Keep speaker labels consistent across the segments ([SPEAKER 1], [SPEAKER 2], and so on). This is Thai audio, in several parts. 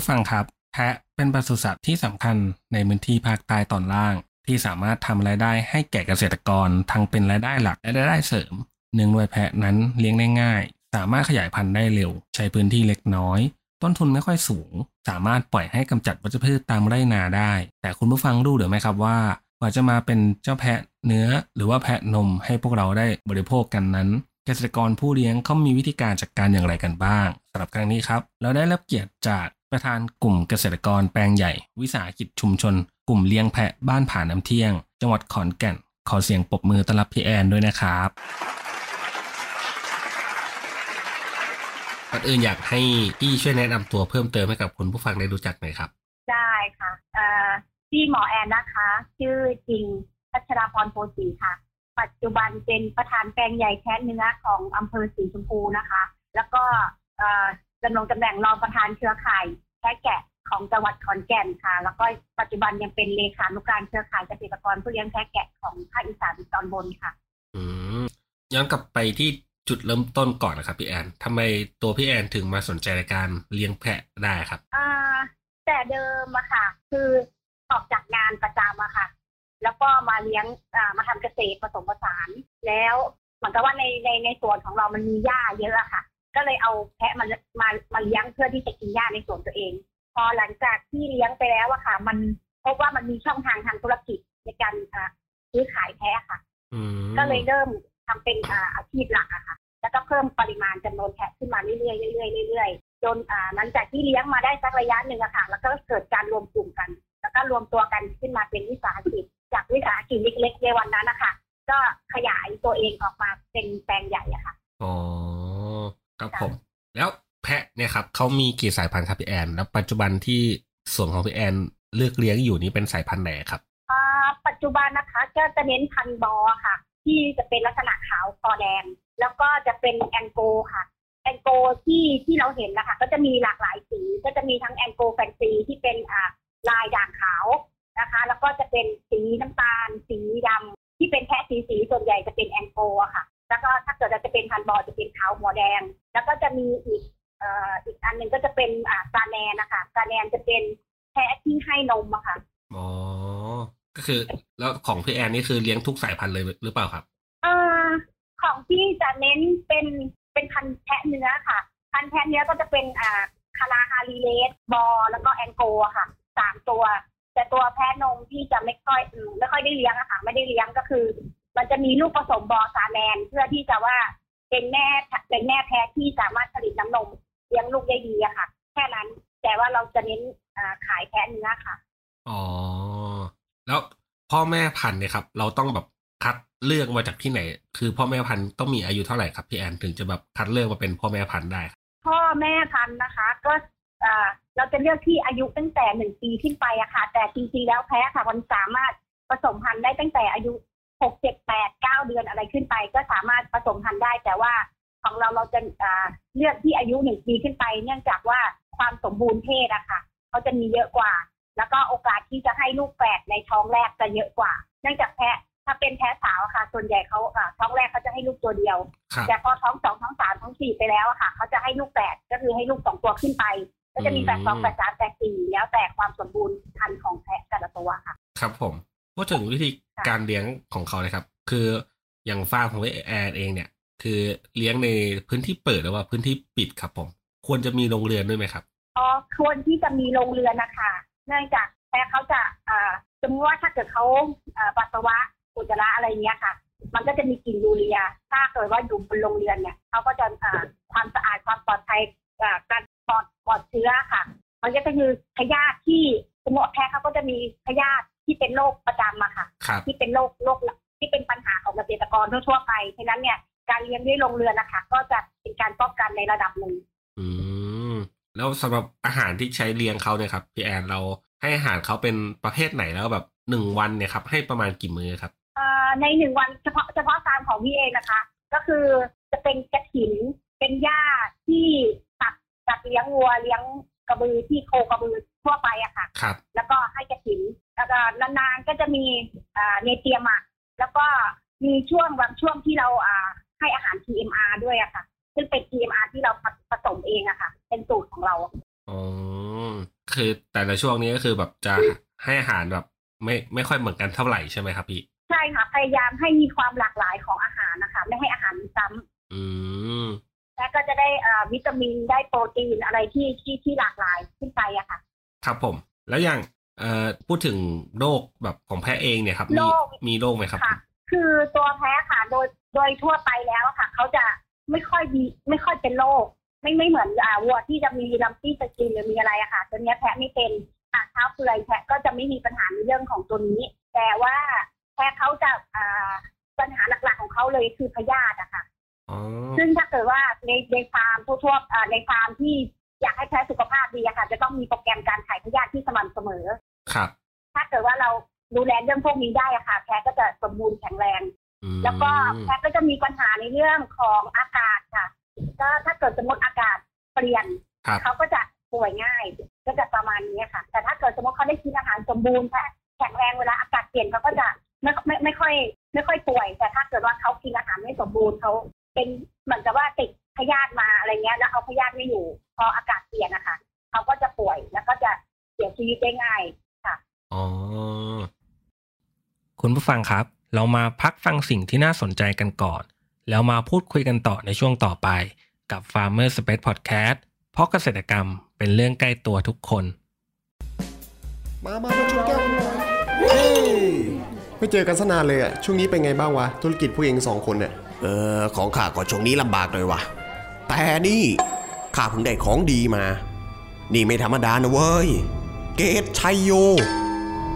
[SPEAKER 1] ผู้ฟังครับ แพะเป็นปศุสัตว์ที่สำคัญในพื้นที่ภาคใต้ตอนล่าง ที่สามารถทำรายได้ให้แก่เกษตรกรทั้งเป็นรายได้หลักและรายได้เสริม เนื่องด้วยแพะนั้นเลี้ยงได้ง่าย สามารถขยายพันธุ์ได้เร็ว ใช้พื้นที่เล็กน้อย ต้นทุนไม่ค่อยสูง สามารถปล่อยให้กำจัดวัชพืชตามไร่นาได้ แต่คุณผู้ฟังรู้หรือไม่ครับว่ากว่าจะมาเป็นเจ้าแพะเนื้อหรือว่าแพะนมให้พวกเราได้บริโภคกันนั้น เกษตรกรผู้เลี้ยงเขามีวิธีการจัดการอย่างไรกันบ้างสำหรับครั้งนี้ครับ เราได้รับเกียรติจาก ประธานกลุ่มเกษตรกรแปลงใหญ่ วิสาหกิจชุมชน กลุ่มเลี้ยงแพะบ้านผ่านน้ำเที่ยง จังหวัดขอนแก่น ขอเสียงปรบมือต้อนรับพี่แอนด้วยนะครับก่อนอื่นอยากให้พี่ช่วยแนะนำตัวเพิ่มเติมให้กับคุณผู้ฟังได้รู้จักหน่อยครับ
[SPEAKER 2] ได้ค่ะเอ่อพี่หมอแอนนะคะ ชื่อจริงพัชราพรโพสีค่ะ ปัจจุบันเป็นประธานแปลงใหญ่แค่เนื้อของอำเภอสีชมพูนะคะ แล้วก็เอ่อ ดำรงตำแหน่งรองประธานเครือข่ายแพะแกะของจังหวัดขอนแก่นค่ะ แล้วก็ปัจจุบันยังเป็นเลขานุการเครือข่ายเกษตรกรผู้เลี้ยงแพะแกะของภาคอีสานตอนบนค่ะ
[SPEAKER 1] อืมย้อนกลับไปที่จุดเริ่มต้นก่อนนะครับพี่แอนทำไมตัวพี่แอนถึงมาสนใจในการเลี้ยงแพะได้ครับ
[SPEAKER 2] อ่าแต่เดิมอะค่ะ คือออกจากงานประจำอะค่ะ แล้วก็มาเลี้ยงอ่ามาทำเกษตรผสมผสาน แล้วเหมือนกับว่าในในในสวนของเรามันมีหญ้าเยอะอะค่ะ ก็เลยเอาแพะมามามาเลี้ยงเพื่อที่จะกินหญ้าในสวนตัวเอง พอหลังจากที่เลี้ยงไปแล้วอะค่ะ มันพบว่ามันมีช่องทางทางธุรกิจในการอ่าซื้อขายแพะค่ะ
[SPEAKER 1] อืม
[SPEAKER 2] ก็เลยเริ่มทำเป็นอ่าอาชีพหลักอะค่ะ แล้วก็เพิ่มปริมาณจำนวนแพะขึ้นมาเรื่อยๆเรื่อยๆเรื่อยๆจนอ่าหลังจากที่เลี้ยงมาได้สักระยะหนึ่งอะค่ะ แล้วก็เกิดการรวมกลุ่มกัน แล้วก็รวมตัวกันขึ้นมาเป็นวิสาหกิจจากวิสาหกิจเล็กๆในวันนั้นนะคะก็ขยายตัวเองออกมาเป็นแปลงใหญ่อะค่ะ
[SPEAKER 1] อ๋อ ครับผม แล้วแพะเนี่ยครับเขามีกี่สายพันธุ์ครับพี่แอนแล้วปัจจุบันที่ส่วนของพี่แอนเลือกเลี้ยงอยู่นี้เป็นสายพันธุ์ไหนครับ
[SPEAKER 2] อ่าปัจจุบันนะคะก็จะเน้นพันธุ์บอค่ะ ที่จะเป็นลักษณะขาวคอแดง แล้วก็จะเป็นแองโกค่ะแองโกที่ที่เราเห็นนะคะก็จะมีหลากหลายสีก็จะมีทั้งแองโกแฟนซีที่เป็นอ่าลายด่างขาวนะคะ แล้วก็จะเป็นสีน้ำตาล สีดำที่เป็นแพะสีสีส่วนใหญ่จะเป็นแองโกอะค่ะ แล้วก็ถ้าเกิดจะเป็นพันธุ์บอจะเป็นขาวหัวแดง แล้วก็จะมีอีกเอ่ออีกอันหนึ่งก็จะเป็นอ่าซาแนนนะคะซาแนนจะเป็นแพะที่ให้นมอะค่ะ
[SPEAKER 1] อ๋อก็คือแล้วของพี่แอนนี่คือเลี้ยงทุกสายพันธุ์เลยหรือเปล่าครับ
[SPEAKER 2] เอ่อของที่จะเน้นเป็นเป็นพันธุ์แพะเนื้อค่ะ พันธุ์แพะเนื้อก็จะเป็นอ่าคาราฮารีเลสบอ แล้วก็แองโกอะค่ะสามตัว แต่ตัวแพะนมที่จะไม่ค่อยอืมไม่ค่อยได้เลี้ยงอะค่ะ ไม่ได้เลี้ยงก็คือ มันจะมีลูกผสมบอซาแมนเพื่อที่จะว่าเป็นแม่เป็นแม่แพะที่สามารถผลิตน้ำนมเลี้ยงลูกได้ดีอะค่ะ แค่นั้นแต่ว่าเราจะเน้นอ่าขายแพะเนื้อค่ะ
[SPEAKER 1] อ๋อแล้วพ่อแม่พันธุ์เนี่ยครับ เราต้องแบบคัดเลือกมาจากที่ไหน คือพ่อแม่พันธุ์ต้องมีอายุเท่าไหร่ครับพี่แอนถึงจะแบบคัดเลือกมาเป็นพ่อแม่พันธุ์ได้ครับ
[SPEAKER 2] พ่อแม่พันธุ์นะคะ ก็เอ่อเราจะเลือกที่อายุตั้งแต่หนึ่งปีขึ้นไปอะค่ะ แต่จริงๆแล้วแพ้ค่ะมันสามารถผสมพันธุ์ได้ตั้งแต่อายุหกเจ็ด แปดเก้าเดือนอะไรขึ้นไป ก็สามารถผสมพันธุ์ได้ แต่ว่าของเราเราจะอ่าเลือกที่อายุหนึ่งปีขึ้นไป เนื่องจากว่าความสมบูรณ์เพศอะค่ะเขาจะมีเยอะกว่า แล้วก็โอกาสที่จะให้ลูกแฝดในท้องแรกจะเยอะกว่า เนื่องจากแพะถ้าเป็นแพะสาวอะค่ะ ส่วนใหญ่เขาอ่าท้องแรกเขาจะให้ลูกตัวเดียว
[SPEAKER 1] ครับ
[SPEAKER 2] แต่พอท้องสองท้องสามท้องสี่ไปแล้วอะค่ะเขาจะให้ลูกแฝดก็คือให้ลูกสองตัวขึ้นไป ก็จะมีแฝดสองแฝดสามแฝดสี่แล้วแต่ความสมบูรณ์พันธุ์ของแพะแต่ละตัวค่ะ
[SPEAKER 1] ครับผม พูดถึงวิธีการเลี้ยงของเขาเลยครับ คืออย่างฟาร์มของแอนเองเนี่ย คือเลี้ยงในพื้นที่เปิดหรือว่าพื้นที่ปิดครับผม ควรจะมีโรงเรือนด้วยไหมครับ
[SPEAKER 2] อ๋อควรที่จะมีโรงเรือนนะคะ เนื่องจากแพะเขาจะอ่าสมมติว่าถ้าเกิดเขาอ่าปัสสาวะอุจจาระอะไรเงี้ยค่ะ มันก็จะมีกลิ่นยูเรีย ถ้าเกิดว่าอยู่บนโรงเรือนเนี่ยเขาก็จะอ่าความสะอาดความปลอดภัยการปลอดปลอดเชื้อค่ะ มันก็จะคือ ที่เป็นโรคโรคที่เป็นปัญหาของเกษตรกรทั่วๆไปฉะนั้นเนี่ยการเลี้ยงด้วยโรงเรือนนะคะก็จะเป็นการป้องกันในระดับหนึ่ง
[SPEAKER 1] อืมแล้วสำหรับอาหารที่ใช้เลี้ยงเขาเนี่ยครับพี่แอนเราให้อาหารเขาเป็นประเภทไหนแล้วแบบหนึ่งวันเนี่ยครับให้ประมาณกี่มื้อครับ
[SPEAKER 2] เอ่อในหนึ่งวันเฉพาะเฉพาะตามของพี่เองนะคะ ก็คือจะเป็นกระถินเป็นหญ้าที่ตัดตัดเลี้ยงวัวเลี้ยงกระบือที่โคกระบือทั่วไปอะค่ะ
[SPEAKER 1] ครับ
[SPEAKER 2] แล้วก็ให้กระถินแล้วก็ นานๆก็จะมีอ่าเนเตียมอะแล้วก็มีช่วงบางช่วงที่เราอ่าให้อาหาร TMR ด้วยอะค่ะ ซึ่งเป็น TMR ที่เราผสมเองอะค่ะ เป็นสูตรของเรา
[SPEAKER 1] อ๋อคือแต่ละช่วงนี้ก็คือแบบจะให้อาหารแบบไม่ไม่ค่อยเหมือนกันเท่าไหร่ใช่ไหมครับพี่
[SPEAKER 2] ใช่ค่ะ พยายามให้มีความหลากหลายของอาหารนะคะ ไม่ให้อาหารซ้ำ
[SPEAKER 1] อืม
[SPEAKER 2] และก็จะได้อ่าวิตามินได้โปรตีนอะไรที่ที่ที่หลากหลายขึ้นไปอะค่ะ
[SPEAKER 1] ครับผม แล้วอย่าง เอ่อพูดถึงโรคแบบของแพะเองเนี่ยครับ มี
[SPEAKER 2] โรค
[SPEAKER 1] มีโรคไหมครับ
[SPEAKER 2] ค่ะคือตัวแพ้ค่ะโดยโดยทั่วไปแล้วอะค่ะ เขาจะไม่ค่อยมีไม่ค่อยเป็นโรคไม่ไม่เหมือนอ่าวัวที่จะมี lumpy skin หรือมีอะไรอะค่ะตัวเนี้ยแพะไม่เป็นอ่าเท้าเปื่อยแพะก็จะไม่มีปัญหาในเรื่องของตัวนี้ แต่ว่าแพะเขาจะอ่าปัญหาหลักๆของเขาเลยคือพยาธิอะค่ะ
[SPEAKER 1] อ๋อ
[SPEAKER 2] ซึ่งถ้าเกิดว่าในในฟาร์มทั่วๆอ่าในฟาร์มที่อยากให้แพะสุขภาพดีอะค่ะ จะต้องมีโปรแกรมการถ่ายพยาธิที่สม่ำเสมอ
[SPEAKER 1] ครับ
[SPEAKER 2] ถ้าเกิดว่าเราดูแลเรื่องพวกนี้ได้อะค่ะ แพ้ก็จะสมบูรณ์แข็งแรง
[SPEAKER 1] อืม
[SPEAKER 2] แล้วก็แพ้ก็จะมีปัญหาในเรื่องของอากาศค่ะ ก็ถ้าเกิดสมมติอากาศเปลี่ยน
[SPEAKER 1] ครับ
[SPEAKER 2] เขาก็จะป่วยง่าย ก็จะประมาณนี้ค่ะ แต่ถ้าเกิดสมมติเขาได้กินอาหารสมบูรณ์แพ้แข็งแรงเวลาอากาศเปลี่ยนเขาก็จะไม่ไม่ไม่ค่อย ไม่ค่อยป่วย แต่ถ้าเกิดว่าเขากินอาหารไม่สมบูรณ์เขาเป็นเหมือนกับว่าติดพยาธิมาอะไรเงี้ย แล้วเอาพยาธิไม่อยู่ พออากาศเปลี่ยนนะคะเขาก็จะป่วยแล้วก็จะเสียชีวิตได้ง่าย
[SPEAKER 1] อ๋อ
[SPEAKER 3] คุณผู้ฟังครับ เรามาพักฟังสิ่งที่น่าสนใจกันก่อน แล้วมาพูดคุยกันต่อในช่วงต่อไป กับ Farmer Space Podcast เพราะเกษตรกรรมเป็นเรื่องใกล้ตัวทุกคน
[SPEAKER 4] มามามาชนแก้วกันหน่อยเฮ้ยไม่เจอกันสนานเลยอะช่วงนี้เป็นไงบ้างวะ ธุรกิจพวกเองสองคนเนี่ย
[SPEAKER 5] เออ ของข้าก็ช่วงนี้ลำบากหน่อยวะแต่นี่ข้าเพิ่งได้ของดีมา นี่ไม่ธรรมดานะเว้ย เกตชัยโย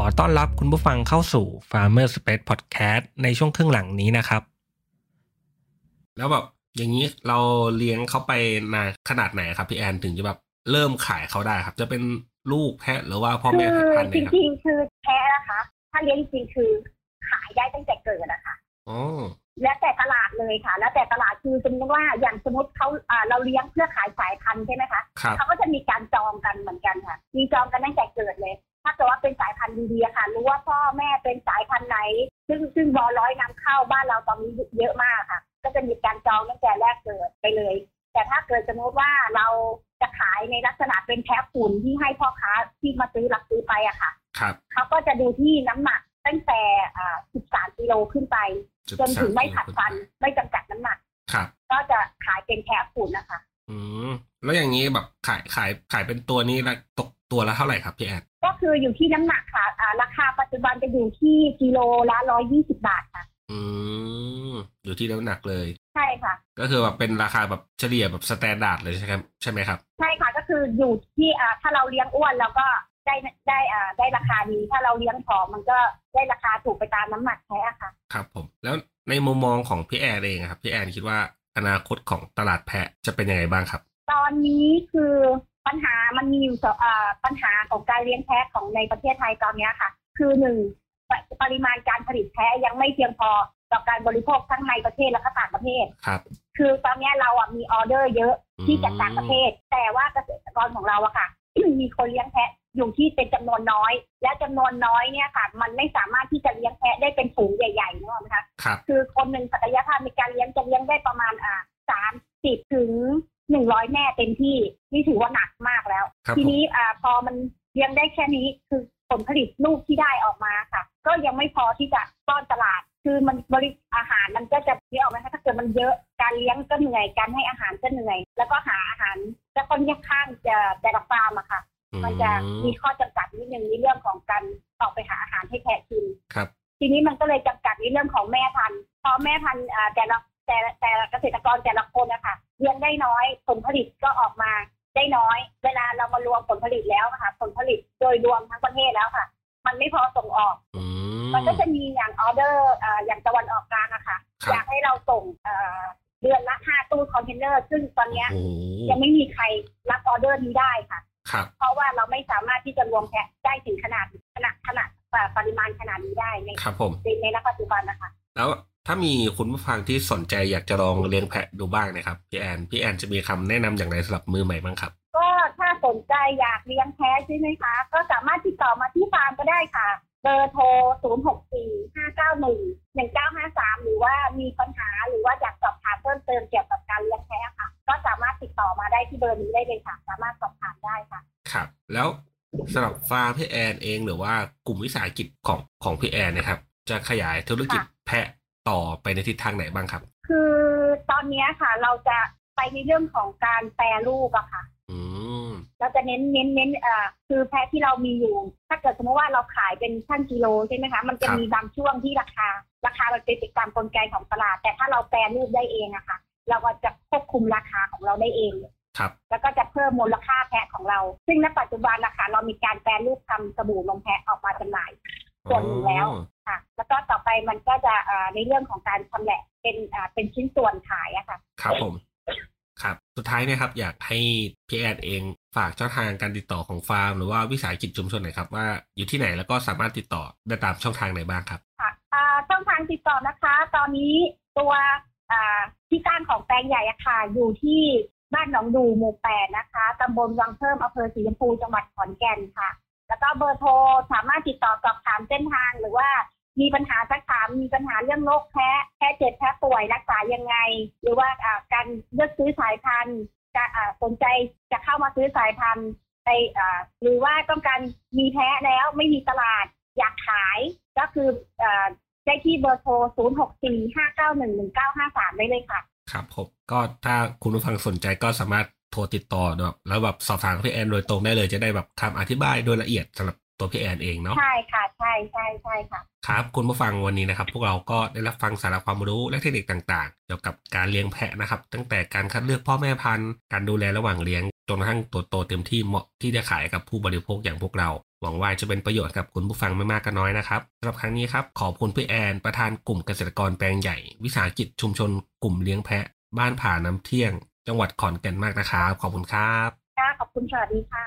[SPEAKER 3] ขอต้อนรับคุณผู้ฟังเข้าสู่ Farmer Space Podcast ในช่วงครึ่งหลังนี้นะครับ
[SPEAKER 1] แล้วแบบอย่างนี้เราเลี้ยงเขาไปนานขนาดไหนครับพี่แอนถึงจะแบบเริ่มขายเขาได้ครับ จะเป็นลูกแพะหรือว่าพ่อ
[SPEAKER 2] คื
[SPEAKER 1] แม่
[SPEAKER 2] อ
[SPEAKER 1] พันธุ์
[SPEAKER 2] จ
[SPEAKER 1] เนี่ยครับ
[SPEAKER 2] ริงๆคือแพ้นะคะ ถ้าเลี้ยงจริงๆคือขายได้ตั้งแต่เกิดอะค่ะ
[SPEAKER 1] อ๋อ
[SPEAKER 2] แล้วแต่ตลาดเลยค่ะ แล้วแต่ตลาดคือสมมติว่าอย่างสมมติเขาอ่าเราเลี้ยงเพื่อขายสายพันธุ์ใช่ไหมคะ
[SPEAKER 1] ครับ
[SPEAKER 2] เขาก็จะมีการจองกันเหมือนกันค่ะ มีจองกันตั้งแต่เกิดเลย ถ้าเกิดว่าเป็นสายพันธุ์ดีๆอะค่ะ รู้ว่าพ่อแม่เป็นสายพันธุ์ไหน ซึ่งซึ่งบอร้อยนำเข้าบ้านเราตอนนี้เยอะมากค่ะ ก็จะมีการจองตั้งแต่แรกเกิดไปเลย แต่ถ้าเกิดสมมติว่าเราจะขายในลักษณะเป็นแพ้ฝุ่นที่ให้พ่อค้าที่มาซื้อรับซื้อไปอะค่ะ
[SPEAKER 1] ครับ
[SPEAKER 2] เขาก็จะดูที่น้ำหนักตั้งแต่อ่า13กิโลขึ้นไป จนถึงไม่ผลัดฟันไม่จำกัดน้ำหนัก
[SPEAKER 1] ครับ
[SPEAKER 2] ก็จะขายเป็นแพะขุนนะคะ
[SPEAKER 1] อืมแล้วอย่างนี้แบบขายขายขายเป็นตัวนี้ละตกตัวละเท่าไหร่ครับพี่แอน
[SPEAKER 2] ก็ คืออยู่ที่น้ำหนักค่ะอ่าราคาปัจจุบันจะอยู่ที่กิโลละร้อยยี่สิบบาทค่ะ
[SPEAKER 1] อืมอยู่ที่น้ำหนักเลย
[SPEAKER 2] ใช่ค่ะ
[SPEAKER 1] ก็คือแบบเป็นราคาแบบเฉลี่ยแบบ standard เลยใช่ไหมใช่ไหมครับ
[SPEAKER 2] ใช่ค่ะก็คืออยู่ที่อ่าถ้าเราเลี้ยงอ้วนเราก็ได้ได้อ่าได้ราคาดีถ้าเราเลี้ยงผอมมันก็ได้ราคาถูกไปตามน้ำหนักแท้ค่ะ
[SPEAKER 1] ครับผม แล้วในมุมมองของพี่แอนเองอะครับพี่แอนคิดว่าอนาคตของตลาดแพะจะเป็นยังไงบ้างครับ
[SPEAKER 2] ตอนนี้คือ ปัญหามันมีอยู่สองอ่าปัญหาของการเลี้ยงแพะของในประเทศไทยตอนเนี้ยค่ะ คือหนึ่งปปริมาณการผลิตแพะยังไม่เพียงพอต่อการบริโภคทั้งในประเทศและก็ต่างประเทศ
[SPEAKER 1] ครับ
[SPEAKER 2] คือตอนเนี้ยเราอะมีออเดอร์เยอะที่จากต่างประเทศ แต่ว่าเกษตรกรของเราอะค่ะ มีคนเลี้ยงแพะอยู่ที่เป็นจำนวนน้อย และจำนวนน้อยเนี่ยค่ะ มันไม่สามารถที่จะเลี้ยงแพะได้เป็นฝูงใหญ่ๆนึกออกไหมคะ
[SPEAKER 1] ครับ
[SPEAKER 2] คือคนหนึ่งศักยภาพในการเลี้ยงจะเลี้ยงได้ประมาณอ่าสามสิบถึงหนึ่งร้อยแม่เต็มที่ นี่ถือว่าหนักมากแล้ว
[SPEAKER 1] ครับ
[SPEAKER 2] ที
[SPEAKER 1] ผม
[SPEAKER 2] นี้อ่าพอมันเลี้ยงได้แค่นี้คือผลผลิตลูกที่ได้ออกมาค่ะ ก็ยังไม่พอที่จะป้อนตลาด คือมันบริอาหารมันก็จะเยอะออกไหมคะถ้าเกิดมันเยอะการเลี้ยงก็เหนื่อยการให้อาหารก็เหนื่อย แล้วก็หาอาหารก็ค่อนข้างจะแต่ละฟาร์มอะค่ะ มันจะมีข้อจำกัดนิดนึงในเรื่องของการออกไปหาอาหารให้แพะกิน
[SPEAKER 1] ครับ
[SPEAKER 2] ทีนี้มันก็เลยจำกัดในเรื่องของแม่พันธุ์พอแม่พันธุ์อ่าแต่ละแต่ละแต่ละเกษตรกรแต่ละคน มมันก็จะมีอย่างออเดอร์อ่าอย่างตะวันออกกลางอะค่ะ
[SPEAKER 1] ครับ
[SPEAKER 2] อยากให้เราส่งเอ่อเดือนละห้าตู้คอนเทนเนอร์ ซึ่งตอนเนี้ย
[SPEAKER 1] โอ้โห
[SPEAKER 2] ยังไม่มีใครรับออเดอร์นี้ได้ค่ะ
[SPEAKER 1] ครับ
[SPEAKER 2] เพราะว่าเราไม่สามารถที่จะรวมแพะได้ถึงขนาดขนาดขนาดอ่าปริมาณขนาดนี้ได้ใน
[SPEAKER 1] ครับผม
[SPEAKER 2] ในในณปัจจุบันนะคะ
[SPEAKER 1] แล้วถ้ามีคุณผู้ฟังที่สนใจอยากจะลองเลี้ยงแพะดูบ้างนะครับพี่แอนพี่แอนจะมีคำแนะนำอย่างไรสำหรับมือใหม่บ้างครับ
[SPEAKER 2] ก็ถ้าสนใจอยากเลี้ยงแพะใช่ไหมคะ ก็สามารถติดต่อมาที่ฟาร์มก็ได้ค่ะเบอร์โทร 0 6 4 5 9 1 1 9 5 3 หรือว่ามีปัญหาหรือว่าอยากสอบถามเพิ่มเติมเกี่ยวกับการเลี้ยงแพะค่ะ ก็สามารถติดต่อมาได้ที่เบอร์นี้ได้เลยค่ะ สามารถสอบถามได้ค่ะ
[SPEAKER 1] ครับ แล้วสำหรับฟาร์มพี่แอนเองหรือว่ากลุ่มวิสาหกิจของของพี่แอนนะครับ จะขยายธุรกิจ
[SPEAKER 2] ค่ะ
[SPEAKER 1] แพะต่อไปในทิศทางไหนบ้างครับ
[SPEAKER 2] คือตอนเนี้ยค่ะเราจะไปในเรื่องของการแปรรูปอะค่ะ
[SPEAKER 1] อืม
[SPEAKER 2] เราจะเน้นเน้นเน้นเอ่อคือแพะที่เรามีอยู่ ถ้าเกิดสมมติว่าเราขายเป็นชั่นกิโลใช่ไหมคะ มันจะ
[SPEAKER 1] ครับ
[SPEAKER 2] มีบางช่วงที่ราคา ราคามันเป็นไปตามกลไกของตลาด แต่ถ้าเราแปรรูปได้เองอะค่ะ เราก็จะควบคุมราคาของเราได้เอง
[SPEAKER 1] ครับ
[SPEAKER 2] แล้วก็จะเพิ่มมูลค่าแพะของเรา ซึ่งณปัจจุบันนะคะเรามีการแปรรูปทำสบู่นมแพะออกมาจำหน่ายส่วนหนึ่งแล้ว
[SPEAKER 1] อ๋อ
[SPEAKER 2] ค่ะ แล้วก็ต่อไปมันก็จะเอ่อในเรื่องของการชำแหละเป็นอ่าเป็นชิ้นส่วนขายอะค่ะ
[SPEAKER 1] ครับผม ครับ สุดท้ายเนะครับ อยากให้พี่แอนเองฝากช่องทางการติดต่อของฟาร์ม หรือว่าวิสาหกิจชุมชนหน่อยครับ ว่าอยู่ที่ไหนแล้วก็สามารถติดต่อได้ตามช่องทางไหนบ้างครับ
[SPEAKER 2] ค่ะช่องทางติดต่อนะคะ ตอนนี้ตัวที่ตั้งของแปลงใหญ่อะค่ะ อยู่ที่บ้านหนองดูหมู่แปดนะคะตำบลวังเพิ่มอำเภอสีชมพูจังหวัดขอนแก่นค่ะ แล้วก็เบอร์โทรสามารถติดต่อสอบถามเส้นทางหรือว่า มีปัญหาสักถามมีปัญหาเรื่องโรคแพ้แพ้เจ็บแพ้ป่วยรักษายังไง หรือว่าการเลือกซื้อสายพันธุ์จะสนใจจะเข้ามาซื้อสายพันธุ์ไปหรือว่าต้องการมีแพ้แล้วไม่มีตลาดอยากขายก็คือได้ที่เบอร์โทร 0 6 4 5 9 1 1 9 5 3 ได้เลยค่ะ
[SPEAKER 1] ครับผมก็ถ้าคุณผู้ฟังสนใจก็สามารถโทรติดต่อแล้วแบบสอบถามพี่แอนโดยตรงได้เลยจะได้แบบคำอธิบายโดยละเอียดสำหรับ ตัวพี่แอนเองเนาะ
[SPEAKER 2] ใช่ค่ะใช่ใช่ใช่ค่ะ
[SPEAKER 1] ครับ คุณผู้ฟังวันนี้นะครับ พวกเราก็ได้รับฟังสาระความรู้และเทคนิคต่างๆ เกี่ยวกับการเลี้ยงแพะนะครับ ตั้งแต่การคัดเลือกพ่อแม่พันธุ์การดูแลระหว่างเลี้ยงจนกระทั่งตัวโตเต็มที่เหมาะที่จะขายกับผู้บริโภคอย่างพวกเรา หวังว่าจะเป็นประโยชน์กับคุณผู้ฟังไม่มากก็น้อยนะครับสำหรับครั้งนี้ครับขอบคุณพี่แอนประธานกลุ่มเกษตรกรแปลงใหญ่ วิสาหกิจชุมชน กลุ่มเลี้ยงแพะ บ้านผ่าน้ำเที่ยง จังหวัดขอนแก่นมากนะครับขอบคุณครับ
[SPEAKER 2] ค่ะขอบคุณสวัสดีค่ะ